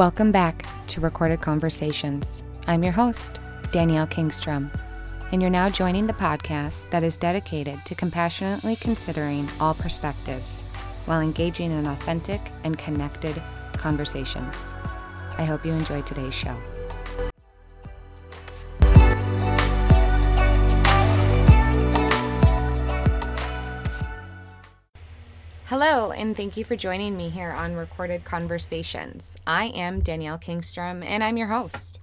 Welcome back to Recorded Conversations. I'm your host, Danielle Kingstrom, and you're now joining the podcast that is dedicated to compassionately considering all perspectives while engaging in authentic and connected conversations. I hope you enjoy today's show. Hello, and thank you for joining me here on Recorded Conversations. I am Danielle Kingstrom, and I'm your host.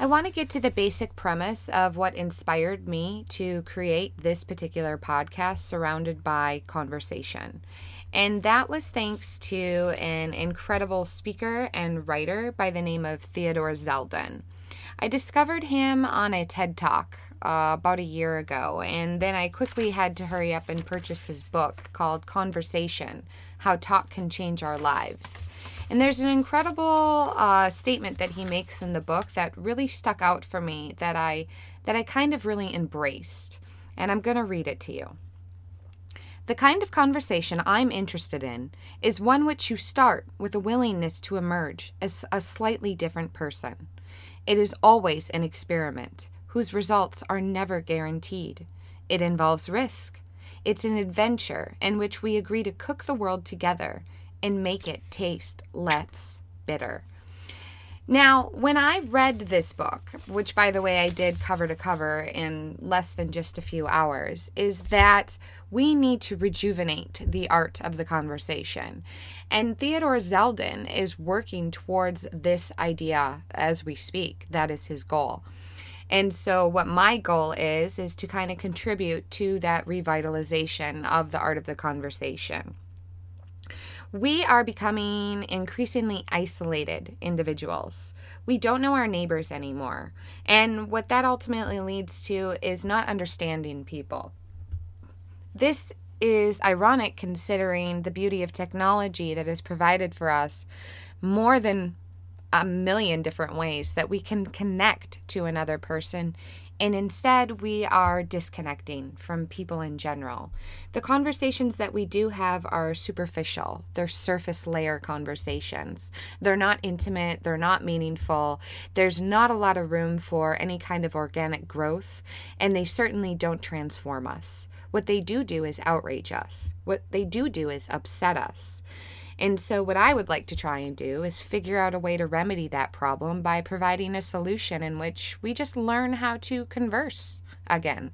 I want to get to the basic premise of what inspired me to create this particular podcast surrounded by conversation. And that was thanks to an incredible speaker and writer by the name of Theodore Zeldin. I discovered him on a TED Talk uh, about a year ago, and then I quickly had to hurry up and purchase his book called Conversation How Talk Can Change Our Lives. And there's an incredible uh, statement that he makes in the book that really stuck out for me that I that I kind of really embraced. And I'm going to read it to you. The kind of conversation I'm interested in is one which you start with a willingness to emerge as a slightly different person. It is always an experiment whose results are never guaranteed. It involves risk. It's an adventure in which we agree to cook the world together and make it taste less bitter. Now, when I read this book, which by the way I did cover to cover in less than just a few hours, is that we need to rejuvenate the art of the conversation. And Theodore Zeldin is working towards this idea as we speak. That is his goal. And so, what my goal is, is to kind of contribute to that revitalization of the art of the conversation. We are becoming increasingly isolated individuals. We don't know our neighbors anymore. And what that ultimately leads to is not understanding people. This is ironic considering the beauty of technology that is provided for us more than a million different ways that we can connect to another person and instead we are disconnecting from people in general. The conversations that we do have are superficial, they're surface layer conversations. They're not intimate, they're not meaningful, there's not a lot of room for any kind of organic growth, and they certainly don't transform us. What they do do is outrage us, what they do do is upset us. And so, what I would like to try and do is figure out a way to remedy that problem by providing a solution in which we just learn how to converse again.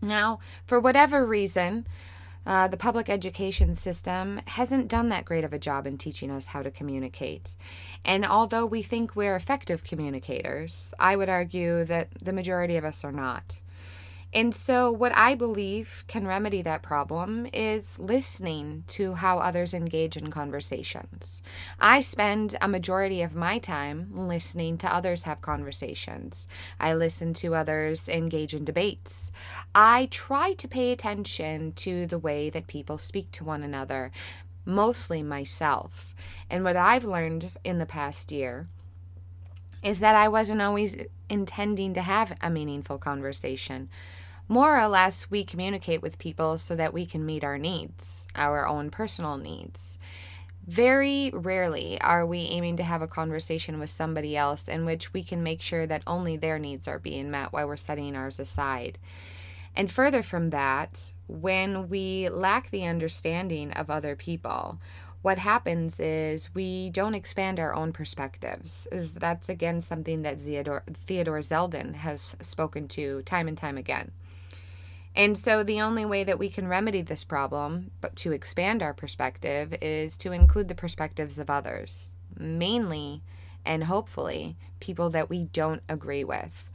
Now, for whatever reason, uh, the public education system hasn't done that great of a job in teaching us how to communicate. And although we think we're effective communicators, I would argue that the majority of us are not. And so, what I believe can remedy that problem is listening to how others engage in conversations. I spend a majority of my time listening to others have conversations. I listen to others engage in debates. I try to pay attention to the way that people speak to one another, mostly myself. And what I've learned in the past year is that I wasn't always intending to have a meaningful conversation more or less, we communicate with people so that we can meet our needs, our own personal needs. Very rarely are we aiming to have a conversation with somebody else in which we can make sure that only their needs are being met while we're setting ours aside. And further from that, when we lack the understanding of other people, what happens is we don't expand our own perspectives. That's again something that Theodore, Theodore Zeldin has spoken to time and time again. And so the only way that we can remedy this problem, but to expand our perspective, is to include the perspectives of others, mainly and hopefully people that we don't agree with.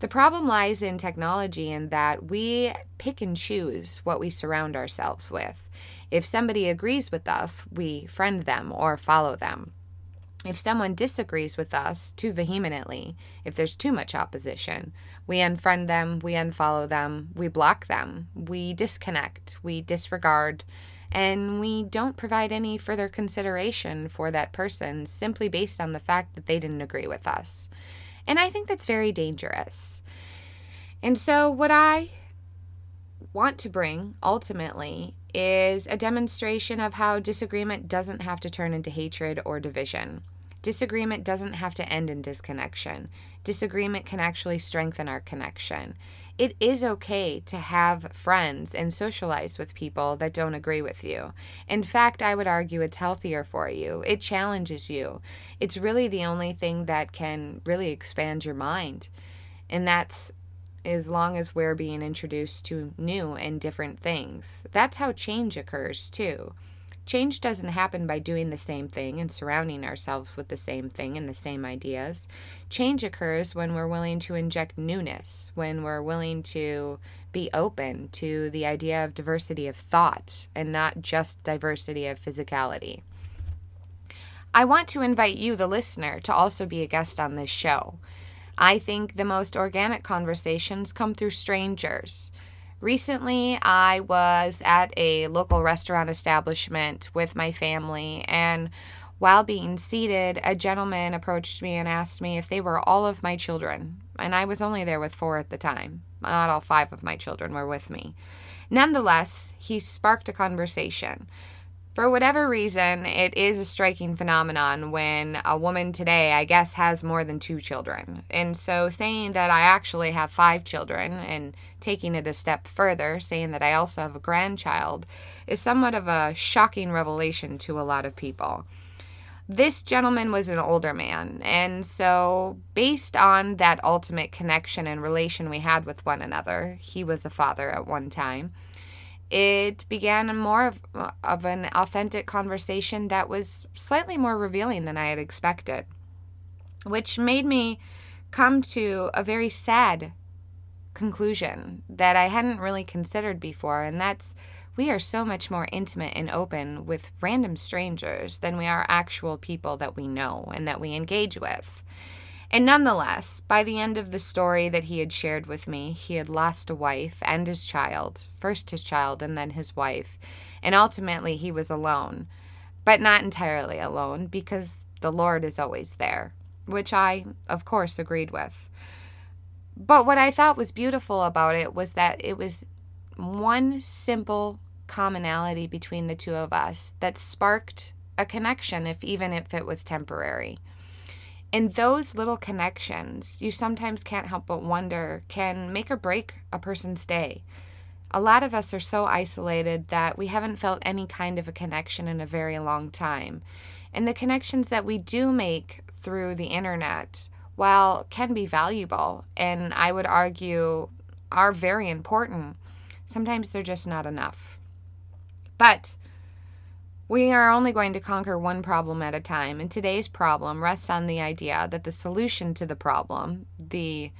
The problem lies in technology in that we pick and choose what we surround ourselves with. If somebody agrees with us, we friend them or follow them. If someone disagrees with us too vehemently, if there's too much opposition, we unfriend them, we unfollow them, we block them, we disconnect, we disregard, and we don't provide any further consideration for that person simply based on the fact that they didn't agree with us. And I think that's very dangerous. And so, what I want to bring ultimately is a demonstration of how disagreement doesn't have to turn into hatred or division. Disagreement doesn't have to end in disconnection. Disagreement can actually strengthen our connection. It is okay to have friends and socialize with people that don't agree with you. In fact, I would argue it's healthier for you. It challenges you. It's really the only thing that can really expand your mind. And that's as long as we're being introduced to new and different things. That's how change occurs, too. Change doesn't happen by doing the same thing and surrounding ourselves with the same thing and the same ideas. Change occurs when we're willing to inject newness, when we're willing to be open to the idea of diversity of thought and not just diversity of physicality. I want to invite you, the listener, to also be a guest on this show. I think the most organic conversations come through strangers. Recently, I was at a local restaurant establishment with my family, and while being seated, a gentleman approached me and asked me if they were all of my children. And I was only there with four at the time. Not all five of my children were with me. Nonetheless, he sparked a conversation. For whatever reason, it is a striking phenomenon when a woman today, I guess, has more than two children. And so saying that I actually have five children and taking it a step further, saying that I also have a grandchild, is somewhat of a shocking revelation to a lot of people. This gentleman was an older man, and so based on that ultimate connection and relation we had with one another, he was a father at one time it began more of, of an authentic conversation that was slightly more revealing than I had expected, which made me come to a very sad conclusion that I hadn't really considered before, and that's we are so much more intimate and open with random strangers than we are actual people that we know and that we engage with. And nonetheless, by the end of the story that he had shared with me, he had lost a wife and his child first his child and then his wife. And ultimately, he was alone, but not entirely alone because the Lord is always there, which I, of course, agreed with. But what I thought was beautiful about it was that it was one simple commonality between the two of us that sparked a connection, if even if it was temporary. And those little connections, you sometimes can't help but wonder, can make or break a person's day. A lot of us are so isolated that we haven't felt any kind of a connection in a very long time. And the connections that we do make through the internet, while can be valuable, and I would argue are very important, sometimes they're just not enough. But we are only going to conquer one problem at a time, and today's problem rests on the idea that the solution to the problem, the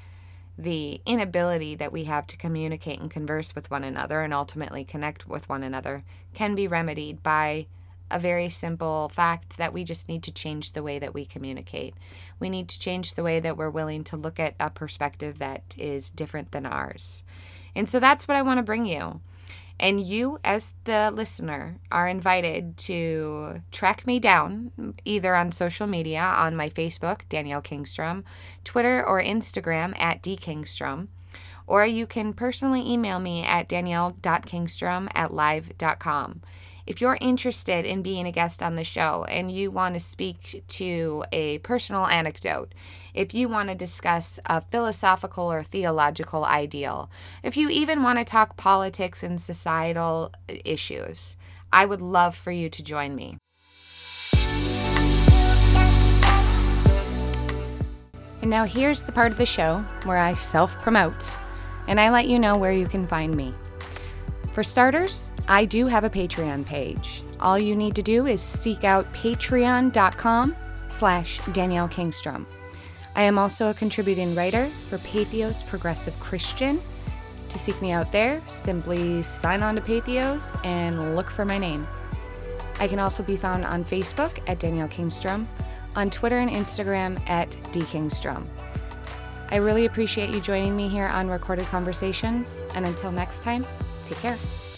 the inability that we have to communicate and converse with one another and ultimately connect with one another can be remedied by a very simple fact that we just need to change the way that we communicate. We need to change the way that we're willing to look at a perspective that is different than ours. And so that's what I want to bring you. And you, as the listener, are invited to track me down either on social media on my Facebook, Danielle Kingstrom, Twitter or Instagram at dkingstrom, or you can personally email me at danielle.kingstrom at live.com. If you're interested in being a guest on the show and you want to speak to a personal anecdote, if you want to discuss a philosophical or theological ideal, if you even want to talk politics and societal issues, I would love for you to join me. And now here's the part of the show where I self promote and I let you know where you can find me. For starters, I do have a Patreon page. All you need to do is seek out patreon.com slash Danielle Kingstrom. I am also a contributing writer for Patheos Progressive Christian. To seek me out there, simply sign on to Patheos and look for my name. I can also be found on Facebook at Danielle Kingstrom, on Twitter and Instagram at dkingstrom. I really appreciate you joining me here on Recorded Conversations, and until next time, Take care.